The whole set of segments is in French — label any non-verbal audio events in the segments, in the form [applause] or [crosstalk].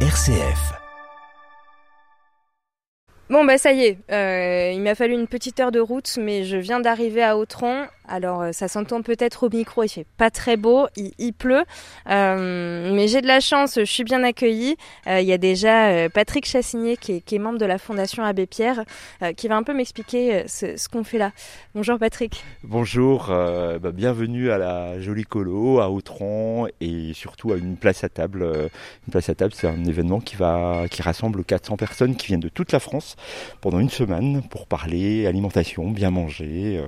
RCF. Bon bah ça y est, euh, il m'a fallu une petite heure de route, mais je viens d'arriver à Autron. Alors euh, ça s'entend peut-être au micro, il fait pas très beau, il, pleut, euh, mais j'ai de la chance, je suis bien accueillie. Il y a déjà Patrick Chassigné qui est, membre de la Fondation Abbé Pierre, qui va un peu m'expliquer ce, qu'on fait là. Bonjour Patrick. Bonjour, bah, bienvenue à la Jolie Colo, à Autron et surtout à une place à table. Une place à table, c'est un événement qui va qui rassemble 400 personnes qui viennent de toute la France pendant une semaine pour parler alimentation, bien manger, euh,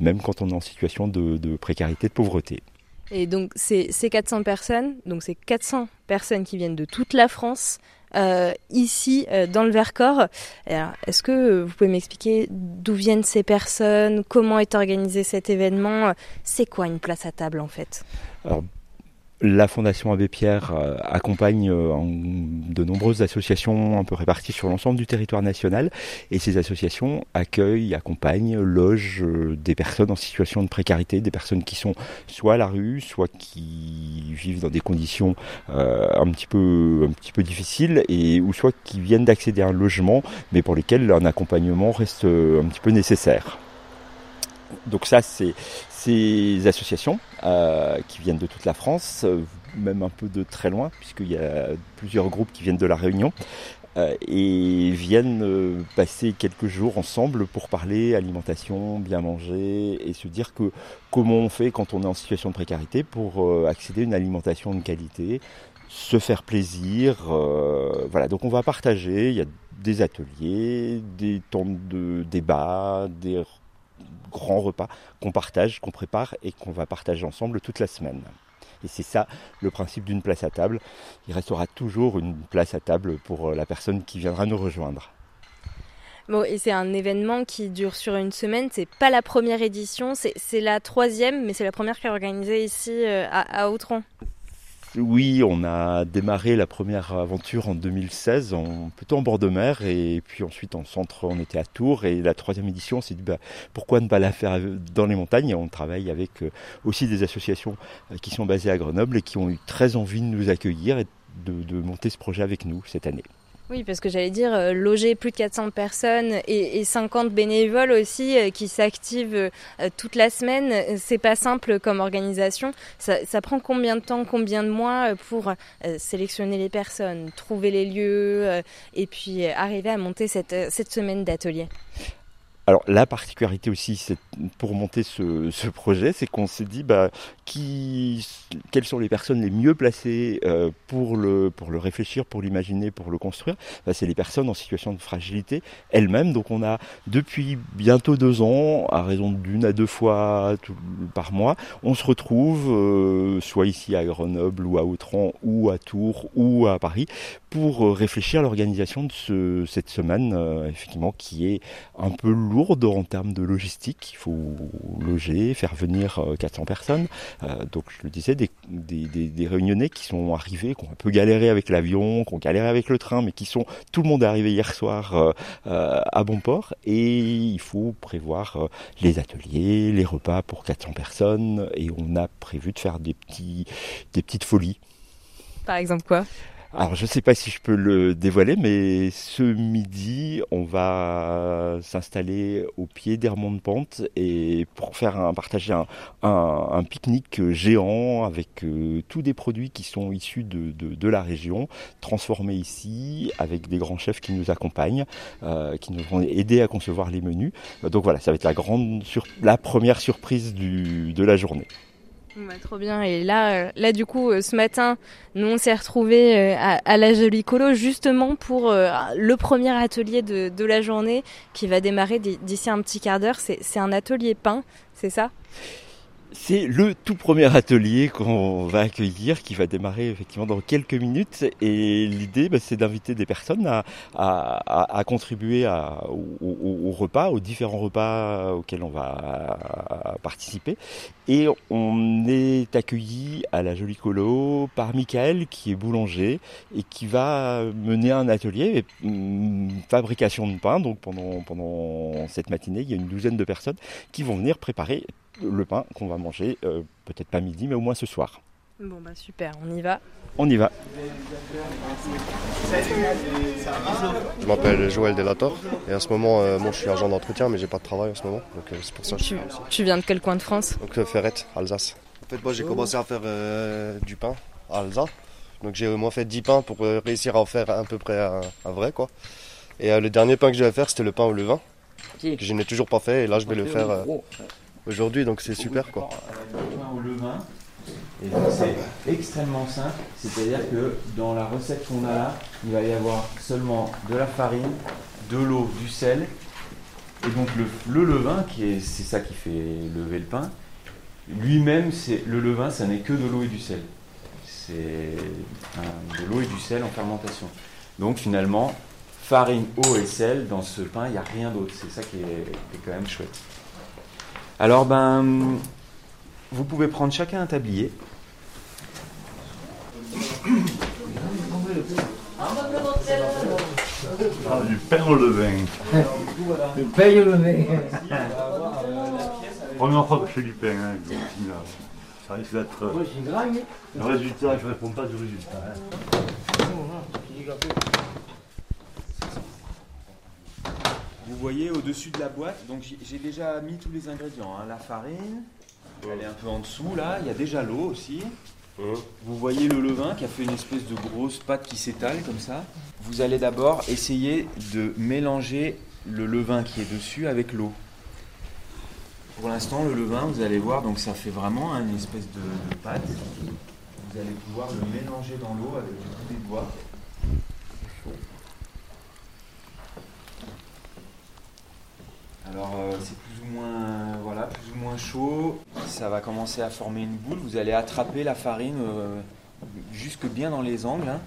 même quand on est en situation de, précarité, de pauvreté. Et donc ces, 400 personnes, donc ces 400 personnes qui viennent de toute la France, euh, ici euh, dans le Vercors. Est-ce que vous pouvez m'expliquer d'où viennent ces personnes, comment est organisé cet événement? C'est quoi une place à table en fait? La Fondation Abbé Pierre euh, accompagne euh, de nombreuses associations un peu réparties sur l'ensemble du territoire national. Et ces associations accueillent, accompagnent, logent euh, des personnes en situation de précarité, des personnes qui sont soit à la rue, soit qui vivent dans des conditions un petit peu un petit peu difficiles et ou soit qui viennent d'accéder à un logement mais pour lesquels un accompagnement reste un petit peu nécessaire. Donc ça, c'est ces associations euh, qui viennent de toute la France, euh, même un peu de très loin, puisqu'il y a plusieurs groupes qui viennent de la Réunion, euh, et viennent passer quelques jours ensemble pour parler alimentation, bien manger, et se dire que comment on fait quand on est en situation de précarité pour accéder à une alimentation de qualité, se faire plaisir. voilà, donc on va partager, il y a des ateliers, des temps de débat, des grand repas qu'on partage, qu'on prépare et qu'on va partager ensemble toute la semaine. Et c'est ça le principe d'une place à table. Il restera toujours une place à table pour euh, la personne qui viendra nous rejoindre. Bon, et c'est un événement qui dure sur une semaine. C'est pas la première édition, c'est la troisième, mais c'est la première qui est organisée ici euh, à, à. Oui, on a démarré la première aventure en 2016, en, plutôt en bord de mer, et puis ensuite en centre, on était à Tours, et la troisième édition, on s'est dit bah, pourquoi ne pas la faire dans les montagnes On travaille avec euh, aussi des associations euh, qui sont basées à Grenoble et qui ont eu très envie de nous accueillir et de monter ce projet avec nous cette année. Oui, parce que j'allais dire, euh, loger plus de 400 personnes et, 50 bénévoles aussi euh, qui s'activent euh, toute la semaine, c'est pas simple comme organisation. Ça, prend combien de temps, combien de mois pour sélectionner les personnes, trouver les lieux et puis arriver à monter cette, cette semaine d'atelier? Alors la particularité aussi, pour monter ce, projet, c'est qu'on s'est dit bah, qui, quelles sont les personnes les mieux placées euh, pour, le, pour le réfléchir, pour l'imaginer, pour le construire? Bah, c'est les personnes en situation de fragilité elles-mêmes. Donc on a depuis bientôt deux ans, à raison d'une à deux fois par mois, on se retrouve euh, soit ici à Grenoble ou à Autran ou à Tours ou à Paris pour euh, réfléchir à l'organisation de ce, cette semaine, effectivement, qui est un peu lourde en termes de logistique. Il faut loger, faire venir 400 euh, personnes. Euh, donc je le disais, des, réunionnais qui sont arrivés, qui ont un peu galéré avec l'avion, qui ont galéré avec le train, mais qui sont... Tout le monde est arrivé hier soir euh, à bon port et il faut prévoir les ateliers, les repas pour 400 personnes et on a prévu de faire des petites folies. Par exemple quoi? Alors je ne sais pas si je peux le dévoiler, mais ce midi, on va s'installer au pied des de pente et pour faire un, partager un, pique-nique géant avec euh, tous des produits qui sont issus de, la région, transformés ici avec des grands chefs qui nous accompagnent, euh, qui nous vont aider à concevoir les menus. Donc voilà, ça va être la grande, la première surprise de la journée. Bah, trop bien. Et là, euh, là du coup, euh, ce matin, nous on s'est retrouvés euh, à, la Jolie Colo justement pour le premier atelier de, de la journée qui va démarrer d'ici un petit quart d'heure. C'est un atelier pain, c'est ça? C'est le tout premier atelier qu'on va accueillir qui va démarrer effectivement dans quelques minutes. Et l'idée bah, c'est d'inviter des personnes à, à, à contribuer à, au, repas, aux différents repas auxquels on va participer. Et on est accueilli à la Jolie Colo par Michael qui est boulanger et qui va mener un atelier hum, fabrication de pain. Donc pendant, pendant cette matinée il y a une douzaine de personnes qui vont venir préparer le pain qu'on va manger, euh, peut-être pas midi, mais au moins ce soir. Bon bah super, on y va. On y va. Je m'appelle Joël Delator et en ce moment, euh, moi je suis agent d'entretien mais j'ai pas de travail en ce moment, donc euh, c'est pour ça que je suis Tu, là aussi. tu viens de quel coin de France? Donc euh, Ferrette, Alsace. En fait moi j'ai commencé à faire euh, du pain à Alsace, donc j'ai au moins fait 10 pains pour réussir à en faire à peu près un, un vrai quoi. Et euh, le dernier pain que je vais faire c'était le pain au levain, que je n'ai toujours pas fait et là je vais le faire euh, aujourd'hui donc c'est super quoi. Et c'est extrêmement simple, c'est-à-dire que dans la recette qu'on a là, il va y avoir seulement de la farine, de l'eau, du sel, et donc le, le levain, qui est, c'est ça qui fait lever le pain, lui-même, c'est le levain, ça n'est que de l'eau et du sel. C'est de l'eau et du sel en fermentation. Donc finalement, farine, eau et sel, dans ce pain, il n'y a rien d'autre. C'est ça qui est quand même chouette. Alors ben, vous pouvez prendre chacun un tablier. Ah, du pain au levain. Le paye le nez. Première fois que je fais du pain, hein, donc, là, ça risque d'être. grave. Le résultat, je ne réponds pas du résultat. hein. Vous voyez au-dessus de la boîte, donc j'ai déjà mis tous les ingrédients. hein. La farine, elle est un peu en dessous là, il y a déjà l'eau aussi. Mhm. Vous voyez le levain qui a fait une espèce de grosse pâte qui s'étale comme ça. Vous allez d'abord essayer de mélanger le levain qui est dessus avec l'eau. Pour l'instant, le levain, vous allez voir, donc ça fait vraiment hein, une espèce de, de pâte. Vous allez pouvoir le mélanger dans l'eau avec du bout des doigts. Alors euh, c'est plus ou moins voilà, plus ou moins chaud. Ça va commencer à former une boule. Vous allez attraper la farine euh, jusque bien dans les angles. hein.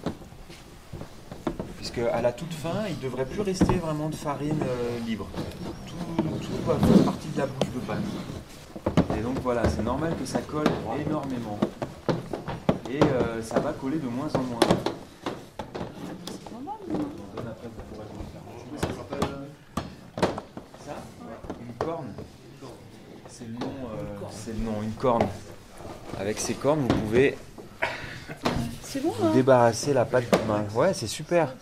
Puisque à la toute fin, il ne devrait plus rester vraiment de farine euh, libre. Tout, tout va faire partie de la bouche de pain. Et donc voilà, c'est normal que ça colle énormément. Et euh, ça va coller de moins en moins. Ça Une corne C'est le nom. euh, c'est le nom, une corne. Avec ces cornes, vous pouvez vous débarrasser la pâte de main. Ouais, c'est super.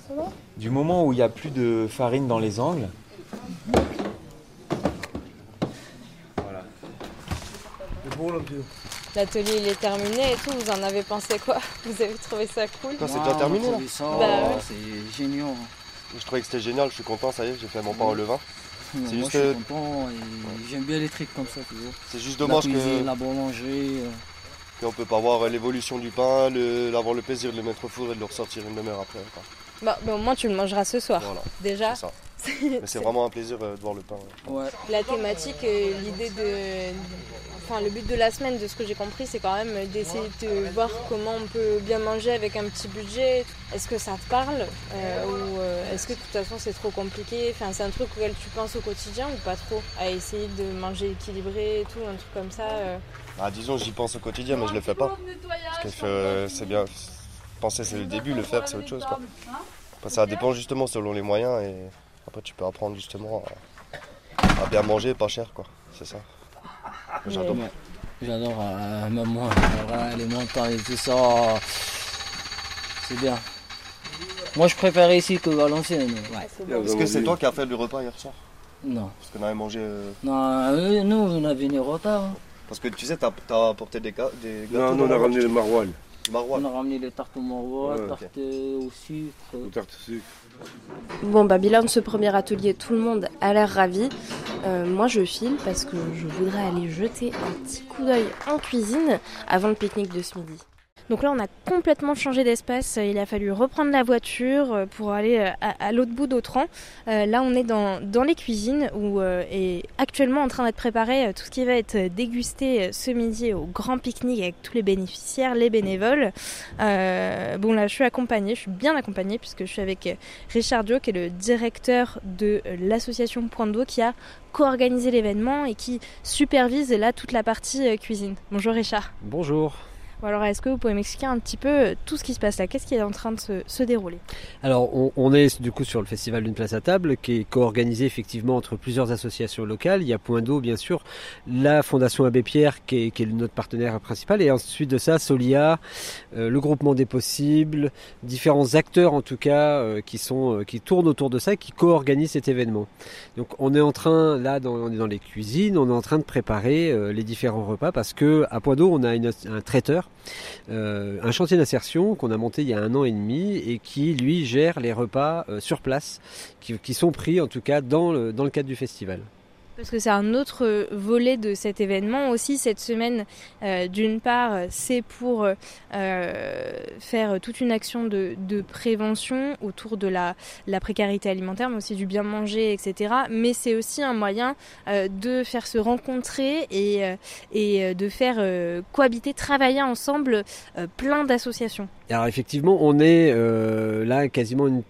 Du moment où il n'y a plus de farine dans les angles. Voilà. L'atelier il est terminé et tout, vous en avez pensé quoi [laughs] Vous avez trouvé ça cool c'est déjà terminé Bah ouais. c'est génial. Je trouvais que c'était génial, je suis content, ça y est, j'ai fait mon pain au levain. Moi, juste je suis content et j'aime bien les trucs comme ça toujours. C'est juste La dommage cuisine, que la boulangerie. euh, qu'on peut pas voir l'évolution du pain, le, avoir le plaisir de le mettre au four et de le ressortir une demi-heure après. quoi. bah, bah, au moins tu le mangeras ce soir. Voilà, Déjà, [laughs] c'est vraiment un plaisir euh, de voir le pain. ouais. La thématique, l'idée de. Enfin, le but de la semaine, de ce que j'ai compris, c'est quand même d'essayer de voir comment on peut bien manger avec un petit budget. Est-ce que ça te parle Euh, Ou euh, est-ce que de toute façon c'est trop compliqué? Enfin, c'est un truc auquel tu penses au quotidien ou pas trop À essayer de manger équilibré et tout, un truc comme ça euh? Ah, disons, j'y pense au quotidien, mais je le fais pas. Parce que euh, c'est bien. Penser, c'est le début, le faire, c'est autre chose. Quoi. Ça dépend justement selon les moyens et après, tu peux apprendre justement à, à bien manger, pas cher, quoi. C'est ça. J'adore. Ouais. J'adore, euh, même moi, les montagnes et tout ça. C'est bien. Moi, je préfère ici que Valenciennes. Ouais. Est-ce que c'est toi qui as fait le repas hier soir? Non. Parce qu'on avait mangé. euh, Non, euh, nous, on a venu en retard. hein. Parce que tu sais, t'as as apporté des, ga- des gâteaux. Non, nous, on a ramené le maroilles, On a ramené les tartes au Ouais, ok. tartes au sucre. aux tartes sucre. Bon, bah, bilan de ce premier atelier, tout le monde a l'air ravi. Euh, moi, je file parce que je voudrais aller jeter un petit coup d'œil en cuisine avant le pique-nique de ce midi. Donc là, on a complètement changé d'espace. Il a fallu reprendre la voiture euh, pour aller euh, à, l'autre bout d'Autran. Euh, là, on est dans, les cuisines où est actuellement en train d'être préparé tout ce qui va être dégusté ce midi au grand pique-nique avec tous les bénéficiaires, les bénévoles. Bon, là, je suis accompagnée, je suis bien accompagnée puisque je suis avec Richard Dio, qui est le directeur de l'association Point d'eau qui a co-organisé l'événement et qui supervise là toute la partie cuisine. Bonjour Richard. Bonjour. Alors, est-ce que vous pouvez m'expliquer un petit peu euh, tout ce qui se passe là? Qu'est-ce qui est en train de se, dérouler? Alors, on, est du coup sur le festival d'une place à table qui est co-organisé effectivement entre plusieurs associations locales. Il y a Point d'eau, bien sûr, la Fondation Abbé Pierre qui est, notre partenaire principal, et ensuite de ça, Solia, euh, le groupement des possibles, différents acteurs en tout cas euh, qui sont qui tournent autour de ça, qui co-organisent cet événement. Donc, on est en train là, dans, on est dans les cuisines, on est en train de préparer les différents repas parce que à Point d'eau, on a un traiteur un chantier d'insertion qu'on a monté il y a un an et demi et qui lui gère les repas euh, sur place qui, sont pris en tout cas dans le cadre du festival. Parce que c'est un autre euh, volet de cet événement aussi cette semaine. Euh, d'une part, c'est pour euh, faire toute une action de, prévention autour de la, précarité alimentaire, mais aussi du bien manger, etc. Mais c'est aussi un moyen de faire se rencontrer et, et de faire cohabiter, travailler ensemble plein d'associations. Alors effectivement, on est là quasiment une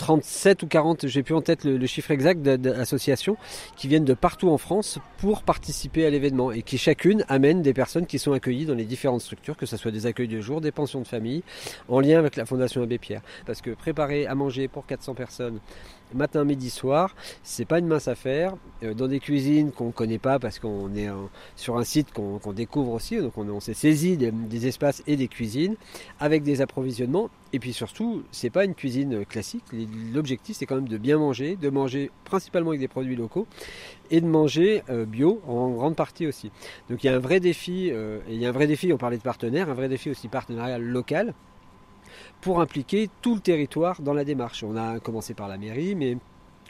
37 ou 40, j'ai plus en tête le, chiffre exact d'associations qui viennent de partout en France pour participer à l'événement et qui chacune amène des personnes qui sont accueillies dans les différentes structures, que ce soit des accueils de jour, des pensions de famille, en lien avec la Fondation Abbé Pierre. Parce que préparer à manger pour 400 personnes matin, midi, soir. C'est pas une mince affaire. Euh, dans des cuisines qu'on connaît pas parce qu'on est sur un site qu'on découvre aussi. Donc on, s'est saisi des, espaces et des cuisines avec des approvisionnements. Et puis surtout, c'est pas une cuisine classique. L'objectif c'est quand même de bien manger, de manger principalement avec des produits locaux et de manger euh, bio en grande partie aussi. Donc il y a un vrai défi, euh, il y a un vrai défi, on parlait de partenaires, un vrai défi aussi partenarial local pour impliquer tout le territoire dans la démarche. On a commencé par la mairie, mais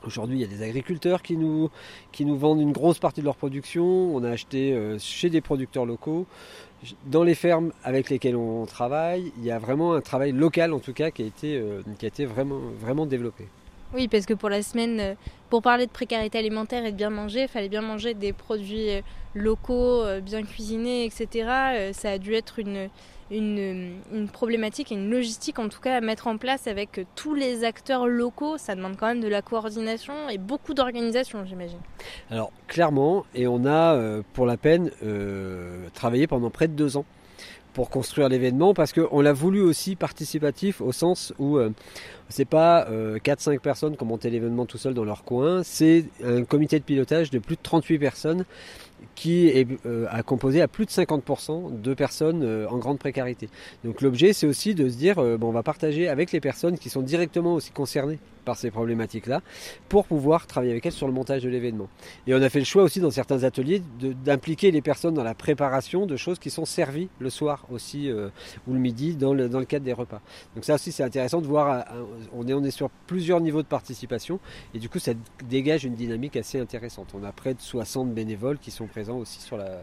Aujourd'hui, il y a des agriculteurs qui nous, vendent une grosse partie de leur production. On a acheté euh, chez des producteurs locaux. Dans les fermes avec lesquelles on travaille, il y a vraiment un travail local en tout cas qui a été, euh, vraiment développé. Oui, parce que pour la semaine, euh, pour parler de précarité alimentaire et de bien manger, il fallait bien manger des produits locaux, bien cuisinés, etc. Ça a dû être une, une, problématique et une logistique en tout cas à mettre en place avec tous les acteurs locaux. Ça demande quand même de la coordination et beaucoup d'organisation, j'imagine. Alors clairement, et on a euh, pour la peine euh, travaillé pendant près de deux ans pour construire l'événement parce qu'on l'a voulu aussi participatif au sens où euh, c'est pas 4-5 personnes qui ont monté l'événement tout seul dans leur coin, c'est un comité de pilotage de plus de 38 personnes qui est euh, à composer à plus de 50% de personnes euh, en grande précarité. Donc l'objet, c'est aussi de se dire, euh, bon, on va partager avec les personnes qui sont directement aussi concernées par ces problématiques-là, pour pouvoir travailler avec elles sur le montage de l'événement. Et on a fait le choix aussi dans certains ateliers d'impliquer les personnes dans la préparation de choses qui sont servies le soir aussi euh, ou le midi dans le, dans le cadre des repas. Donc ça aussi c'est intéressant de voir, euh, on est, on est sur plusieurs niveaux de participation et du coup ça dégage une dynamique assez intéressante. On a près de 60 bénévoles qui sont présents aussi sur la,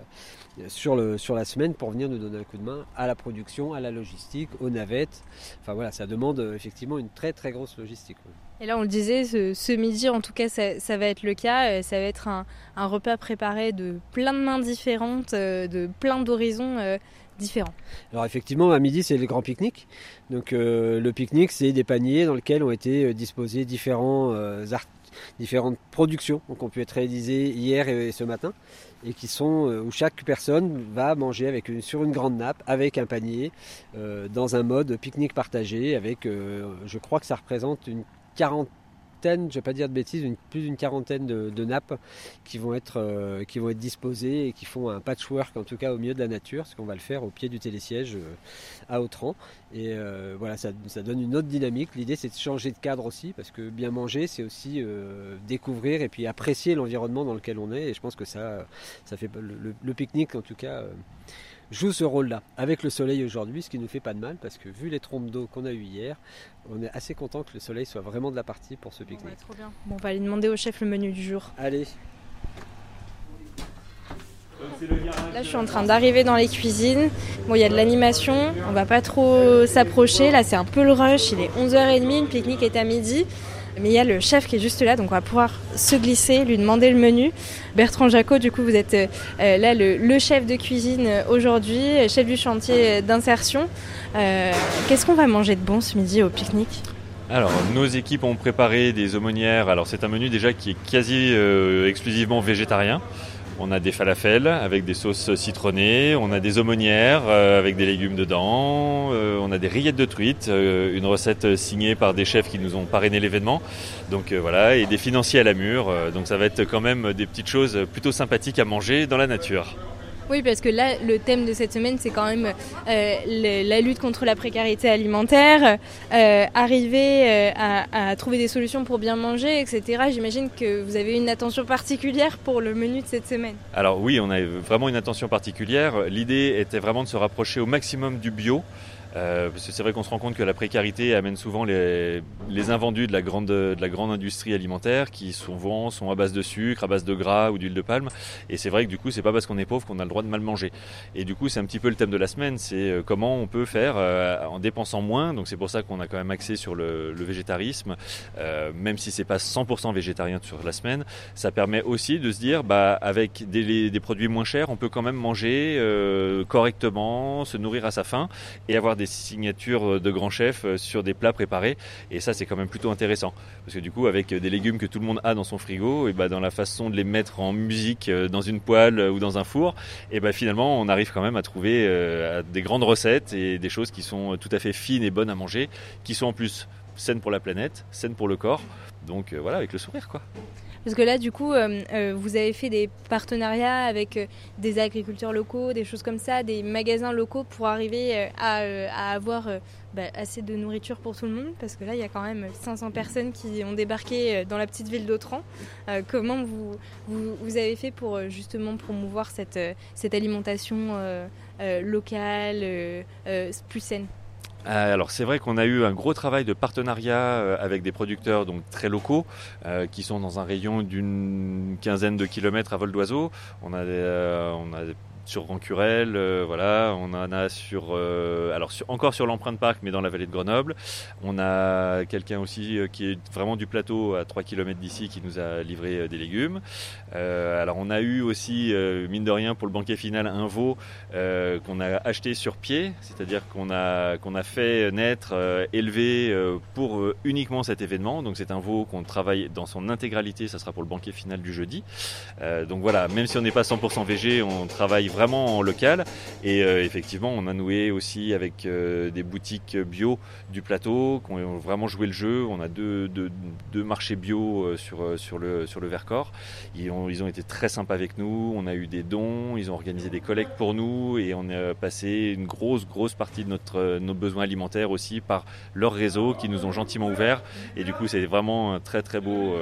sur, le, sur la semaine pour venir nous donner un coup de main à la production, à la logistique, aux navettes. Enfin voilà, ça demande euh, effectivement une très très grosse logistique. Et là, on le disait, ce, midi, en tout cas, ça, va être le cas. Euh, ça va être un, repas préparé de plein de mains différentes, euh, de plein d'horizons différents. Alors effectivement, à midi, c'est le grand pique-nique. Donc le pique-nique, c'est des paniers dans lesquels ont été disposés différents différentes productions qui ont pu être réalisées hier et ce matin et qui sont euh, où chaque personne va manger avec sur une grande nappe avec un panier euh, dans un mode pique-nique partagé avec euh, je crois que ça représente une quarantaine je ne vais pas dire de bêtises, plus d'une quarantaine de, nappes qui vont, être, qui vont être disposées et qui font un patchwork en tout cas au milieu de la nature, ce qu'on va le faire au pied du télésiège à Autran. Et voilà, ça, ça, donne une autre dynamique. L'idée c'est de changer de cadre aussi, parce que bien manger, c'est aussi découvrir et puis apprécier l'environnement dans lequel on est. Et je pense que ça, ça fait le, pique-nique en tout cas joue ce rôle-là. Avec le soleil aujourd'hui, ce qui nous fait pas de mal, parce que vu les trompes d'eau qu'on a eues hier, on est assez content que le soleil soit vraiment de la partie pour ce pique-nique. Bon, on va aller demander au chef le menu du jour. Allez. Là, je suis en train d'arriver dans les cuisines. Il y a de l'animation, on va pas trop s'approcher. Là, c'est un peu le rush. Il est 11h30, le pique-nique est à midi. Mais il y a le chef qui est juste là, donc on va pouvoir se glisser, lui demander le menu. Bertrand Jacot, du coup, vous êtes euh, là le, chef de cuisine euh, aujourd'hui, euh, chef du chantier d'insertion. Qu'est-ce qu'on va manger de bon ce midi au pique-nique? Alors, nos équipes ont préparé des aumônières. Alors, c'est un menu déjà qui est quasi exclusivement végétarien. On a des falafels avec des sauces citronnées, on a des aumônières euh, avec des légumes dedans, euh, on a des rillettes de truite, euh, une recette signée par des chefs qui nous ont parrainé l'événement. Donc voilà, et des financiers à la mur. donc ça va être quand même des petites choses plutôt sympathiques à manger dans la nature. Oui, parce que là, le thème de cette semaine, c'est quand même euh, la lutte contre la précarité alimentaire, euh, arriver euh, à, trouver des solutions pour bien manger, etc. J'imagine que vous avez une attention particulière pour le menu de cette semaine. Alors oui, on a vraiment une attention particulière. L'idée était vraiment de se rapprocher au maximum du bio. Euh, c'est vrai qu'on se rend compte que la précarité amène souvent les, invendus de la, grande, industrie alimentaire qui souvent sont à base de sucre, à base de gras ou d'huile de palme. Et c'est vrai que du coup, c'est pas parce qu'on est pauvre qu'on a le droit de mal manger. Et du coup, c'est un petit peu le thème de la semaine, c'est euh, comment on peut faire euh, en dépensant moins. Donc c'est pour ça qu'on a quand même axé sur le, végétarisme, même si c'est pas 100% végétarien sur la semaine. Ça permet aussi de se dire, bah, avec des produits moins chers, on peut quand même manger correctement, se nourrir à sa faim et avoir des signatures de grands chefs euh, sur des plats préparés. Et ça, c'est quand même plutôt intéressant. Parce que du coup, avec des légumes que tout le monde a dans son frigo, et bah, dans la façon de les mettre en musique euh, dans une poêle ou dans un four, et bah, finalement, on arrive quand même à trouver euh, des grandes recettes et des choses qui sont tout à fait fines et bonnes à manger, qui sont en plus saines pour la planète, saines pour le corps. Donc voilà, avec le sourire, quoi. Parce que là, du coup, euh, euh, vous avez fait des partenariats avec euh, des agriculteurs locaux, des choses comme ça, des magasins locaux pour arriver à, avoir bah, assez de nourriture pour tout le monde. Parce que là, il y a quand même 500 personnes qui ont débarqué dans la petite ville d'Autran. comment vous, vous, avez fait pour justement promouvoir cette, cette alimentation locale, plus saine? Alors c'est vrai qu'on a eu un gros travail de partenariat euh, avec des producteurs donc très locaux euh, qui sont dans un rayon d'une quinzaine de kilomètres à vol d'oiseau. On a, on a sur Rancurel, euh, voilà, on en a sur, euh, alors encore sur l'empreinte parc, mais dans la vallée de Grenoble. On a quelqu'un aussi euh, qui est vraiment du plateau à 3 km d'ici qui nous a livré des légumes. alors on a eu aussi, mine de rien, pour le banquet final, un veau qu'on a acheté sur pied, c'est-à-dire qu'on a, a fait naître, élevé pour uniquement cet événement. Donc c'est un veau qu'on travaille dans son intégralité, ça sera pour le banquet final du jeudi. donc voilà, même si on n'est pas 100% végé, on travaille vraiment en local. Et euh, effectivement, on a noué aussi avec euh, des boutiques bio du plateau qui ont vraiment joué le jeu. On a deux, deux, marchés bio euh, sur, sur, le, sur le Vercors. Ils ont, ils ont été très sympas avec nous. On a eu des dons, ils ont organisé des collectes pour nous et on a passé une grosse, grosse partie de notre, nos besoins alimentaires aussi par leur réseau qui nous ont gentiment ouverts. Et du coup, c'est vraiment un très, très beau,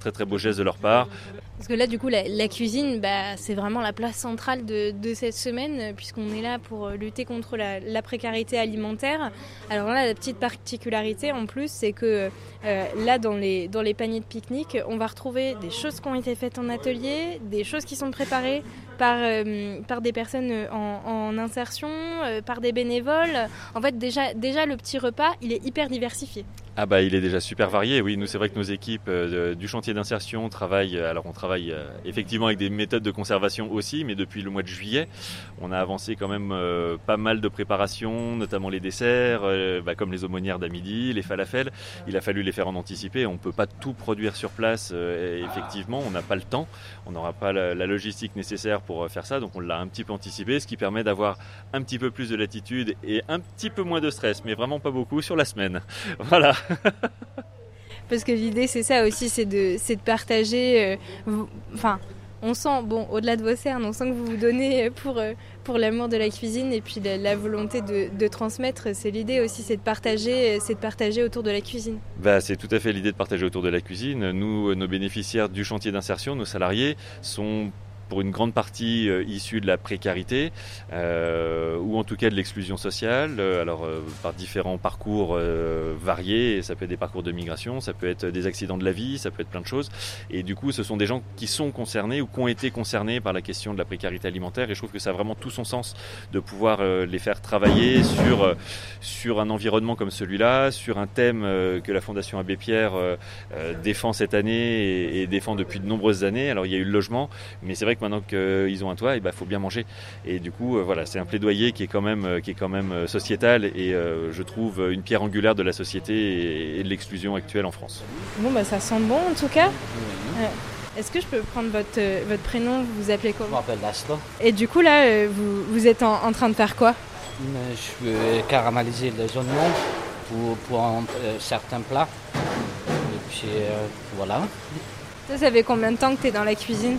très, très beau geste de leur part. Parce que là, du coup, la, cuisine, bah, c'est vraiment la place centrale de, de cette semaine, puisqu'on est là pour lutter contre la, précarité alimentaire. Alors là, la petite particularité en plus, c'est que euh, là, dans les, dans les paniers de pique-nique, on va retrouver des choses qui ont été faites en atelier, des choses qui sont préparées par, euh, par des personnes en, insertion, euh, par des bénévoles. En fait, déjà, déjà, le petit repas, il est hyper diversifié. Ah bah il est déjà super varié. Oui, nous c'est vrai que nos équipes euh, du chantier d'insertion travaillent. Euh, alors on travaille euh, effectivement avec des méthodes de conservation aussi, mais depuis le mois de juillet, on a avancé quand même pas mal de préparations, notamment les desserts, bah, comme les aumônières d'amidi, les falafels. Il a fallu les faire en anticiper. On peut pas tout produire sur place. effectivement, on n'a pas le temps. On n'aura pas la, logistique nécessaire pour faire ça, donc on l'a un petit peu anticipé, ce qui permet d'avoir un petit peu plus de latitude et un petit peu moins de stress, mais vraiment pas beaucoup sur la semaine. [laughs] Voilà. [laughs] Parce que l'idée, c'est ça aussi, c'est de, de partager. Euh, enfin, on sent, bon, au-delà de vos cernes, on sent que vous vous donnez pour, euh, pour l'amour de la cuisine et puis la, volonté de, de transmettre. C'est l'idée aussi, c'est de partager, c'est de partager autour de la cuisine. Bah, c'est tout à fait l'idée de partager autour de la cuisine. Nous, nos bénéficiaires du chantier d'insertion, nos salariés, sont pour une grande partie euh, issue de la précarité euh, ou en tout cas de l'exclusion sociale. Euh, alors par différents parcours variés, ça peut être des parcours de migration, ça peut être des accidents de la vie, ça peut être plein de choses. Et du coup, ce sont des gens qui sont concernés ou qui ont été concernés par la question de la précarité alimentaire. Et je trouve que ça a vraiment tout son sens de pouvoir les faire travailler sur sur un environnement comme celui-là, sur un thème que la Fondation Abbé Pierre défend cette année et, et défend depuis de nombreuses années. Alors il y a eu le logement, mais c'est vrai maintenant qu'ils ont un toit, il bah, faut bien manger. Et du coup, euh, voilà, c'est un plaidoyer qui est quand même, euh, qui est quand même euh, sociétal et je trouve une pierre angulaire de la société et, de l'exclusion actuelle en France. Bon, bah, ça sent bon en tout cas. Est-ce que je peux prendre votre, euh, votre prénom? Vous vous appelez Je comment? m'appelle Laszlo. Et du coup, là, euh, vous, vous êtes en, en train de faire quoi? Je vais caraméliser les oignons pour, pour un- euh, certains plats. Et puis euh, voilà. Toi, ça fait combien de temps que tu es dans la cuisine?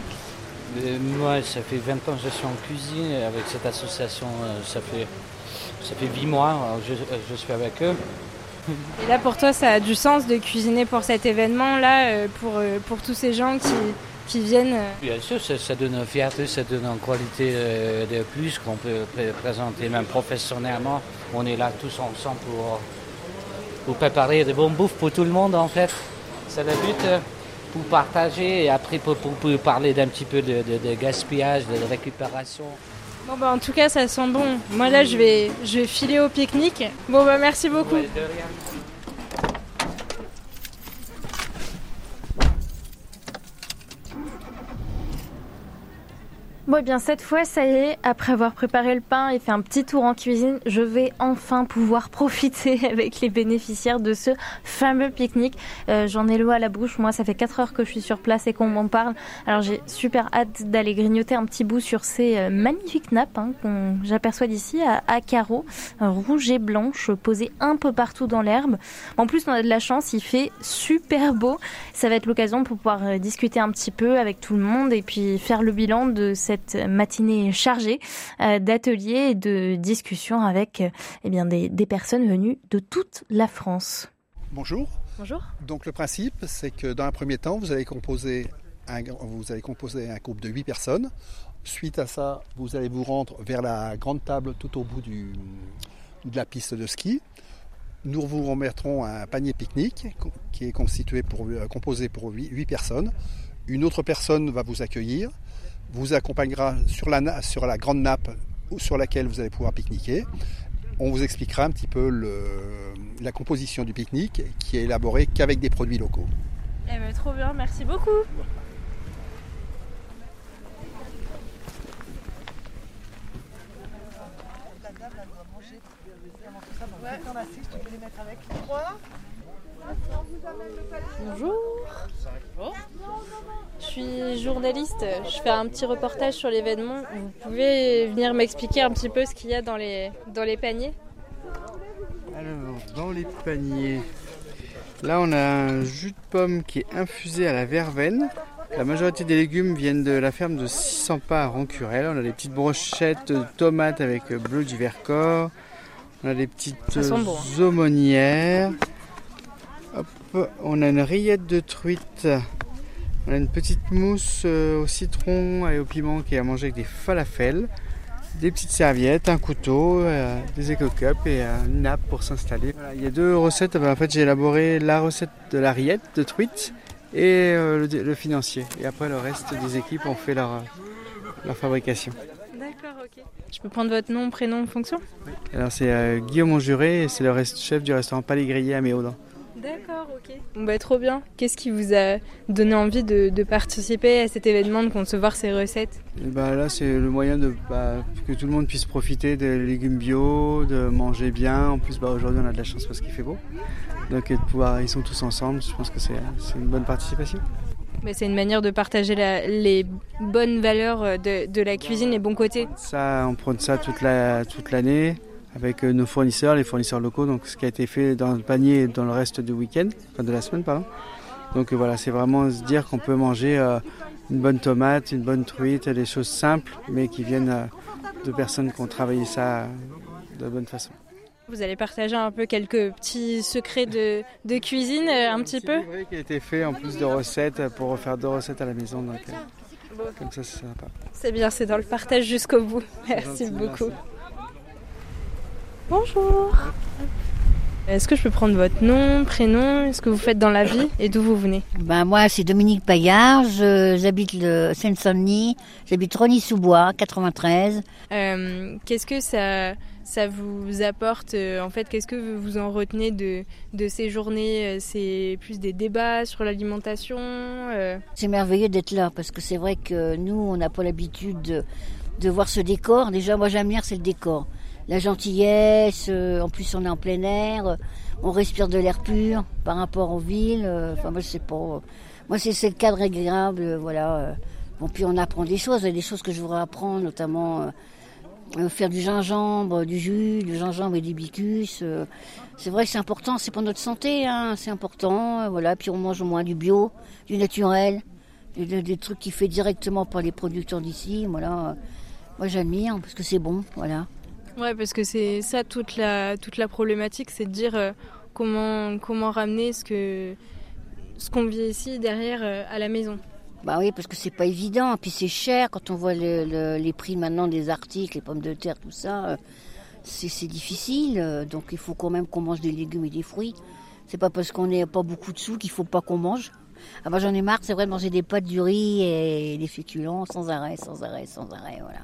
Moi, ça fait 20 ans que je suis en cuisine avec cette association, euh, ça fait, ça fait 8 mois je, euh, je suis avec eux. Et là, pour toi, ça a du sens de cuisiner pour cet événement-là, euh, pour, euh, pour tous ces gens qui, qui viennent euh, Bien sûr, ça, ça donne une fierté, ça donne une qualité euh, de plus qu'on peut pré- présenter même professionnellement. On est là tous ensemble pour, pour préparer de bonnes bouffes pour tout le monde en fait. C'est le but euh, pour partager et après pour, pour- pour parler d'un petit peu de, de- de gaspillage, de récupération. Bon bah en tout cas ça sent bon. Moi là je vais je vais filer au pique-nique. Bon bah merci beaucoup. Ouais, de rien. Bon, eh bien, cette fois, ça y est, après avoir préparé le pain et fait un petit tour en cuisine, je vais enfin pouvoir [laughs] profiter avec les bénéficiaires de ce fameux pique-nique. Euh, J'en ai l'eau à la bouche. Moi, ça fait 4 heures que je suis sur place et qu'on m'en parle. Alors, j'ai super hâte d'aller grignoter un petit bout sur ces euh, magnifiques nappes hein, qu'on j'aperçois d'ici à, à carreaux, rouges et blanches, posées un peu partout dans l'herbe. En plus, on a de la chance, il fait super beau. Ça va être l'occasion pour pouvoir euh, discuter un petit peu avec tout le monde et puis faire le bilan de cette matinée chargée euh, d'ateliers et de discussions avec euh, eh bien, des, des personnes venues de toute la France. Bonjour. Bonjour. Donc le principe, c'est que dans un premier temps, vous allez composer un, vous allez composer un groupe de 8 personnes. Suite à ça, vous allez vous rendre vers la grande table tout au bout du, de la piste de ski. Nous vous remettrons un panier pique-nique qui est constitué pour, euh, composé pour 8, personnes. Une autre personne va vous accueillir, vous accompagnera sur la, na- sur la grande nappe sur laquelle vous allez pouvoir pique-niquer. On vous expliquera un petit peu le- la composition du pique-nique qui est élaborée qu'avec des produits locaux. Eh ben trop bien, merci beaucoup. Bonjour. Je suis journaliste, je fais un petit reportage sur l'événement. Vous pouvez venir m'expliquer un petit peu ce qu'il y a dans les, dans les paniers? Alors, dans les paniers, là on a un jus de pomme qui est infusé à la verveine. La majorité des légumes viennent de la ferme de 600 pas à Roncurel. On a des petites brochettes de tomates avec euh, bleu du Vercors. On a des petites euh, aumônières. Hop, on a une rillette de truite. On a une petite mousse euh, au citron et au piment qui est à manger avec des falafels. Des petites serviettes, un couteau, euh, des éco-cups et euh, une nappe pour s'installer. Voilà, il y a deux recettes. Ben, en fait, j'ai élaboré la recette de la rillette de truite et euh, le, le financier. Et après, le reste des équipes ont fait leur, leur fabrication. D'accord, ok. Je peux prendre votre nom, prénom, fonction? Alors, c'est euh, Guillaume Monjuré et c'est le chef du restaurant Palais Grillé à Méaudin. D'accord, ok. Bon bah trop bien. Qu'est-ce qui vous a donné envie de, de participer à cet événement, de concevoir ces recettes? Et bah, là, c'est le moyen de bah, que tout le monde puisse profiter des légumes bio, de manger bien. En plus, bah, aujourd'hui, on a de la chance parce qu'il fait beau. Donc, et de pouvoir, ils sont tous ensemble. Je pense que c'est c'est une bonne participation. Mais c'est une manière de partager la- les bonnes valeurs euh, de, de la cuisine, les bons côtés. Ça, on prône ça toute la toute l'année avec euh, nos fournisseurs, les fournisseurs locaux. Donc, ce qui a été fait dans le panier et dans le reste du week-end, enfin de la semaine, pardon. Donc euh, voilà, c'est vraiment se dire qu'on peut manger euh, une bonne tomate, une bonne truite, des choses simples, mais qui viennent euh, de personnes qui ont travaillé ça euh, de la bonne façon. Vous allez partager un peu quelques petits secrets de, de cuisine, un petit peu? livret qui a été fait en plus de recettes pour refaire deux recettes à la maison. Donc, comme ça, c'est sympa. C'est bien, c'est dans le partage jusqu'au bout. Merci beaucoup. merci. Bonjour. Est-ce que je peux prendre votre nom, prénom, ce que vous faites dans la vie et d'où vous venez? Ben moi, c'est Dominique Paillard, je- j'habite le Seine-Saint-Denis, j'habite Rony-sous-Bois, 93. Euh, Qu'est-ce que ça, ça vous apporte euh, En fait, qu'est-ce que vous en retenez de, de ces journées Euh, C'est plus des débats sur l'alimentation euh, C'est merveilleux d'être là parce que c'est vrai que nous, on n'a pas l'habitude de, de voir ce décor. Déjà, moi, j'aime bien, c'est le décor. La gentillesse. euh, en plus, on est en plein air. euh, on respire de l'air pur par rapport aux villes. euh, Enfin, moi, sais pas. Moi, c'est c'est le cadre agréable. voilà. Bon, puis on apprend des choses. Des choses que je voudrais apprendre, notamment faire du gingembre, du jus, du gingembre et du bicus. C'est vrai que c'est important. C'est pour notre santé. Hein, c'est important. Voilà. Puis on mange au moins du bio, du naturel, des trucs qui fait directement par les producteurs d'ici. Voilà. Moi, j'admire parce que c'est bon. Voilà. Ouais, parce que c'est ça toute la, toute la problématique, c'est de dire euh, comment, comment ramener ce que ce qu'on vit ici derrière euh, à la maison. Bah oui, parce que c'est pas évident. Puis c'est cher quand on voit le- le- les prix maintenant des articles, les pommes de terre, tout ça. euh, C'est difficile. Donc il faut quand même qu'on mange des légumes et des fruits. C'est pas parce qu'on n'a pas beaucoup de sous qu'il faut pas qu'on mange. Ah bah j'en ai marre, c'est vrai, de manger des pâtes, du riz et des féculents sans arrêt, sans arrêt, sans arrêt, voilà.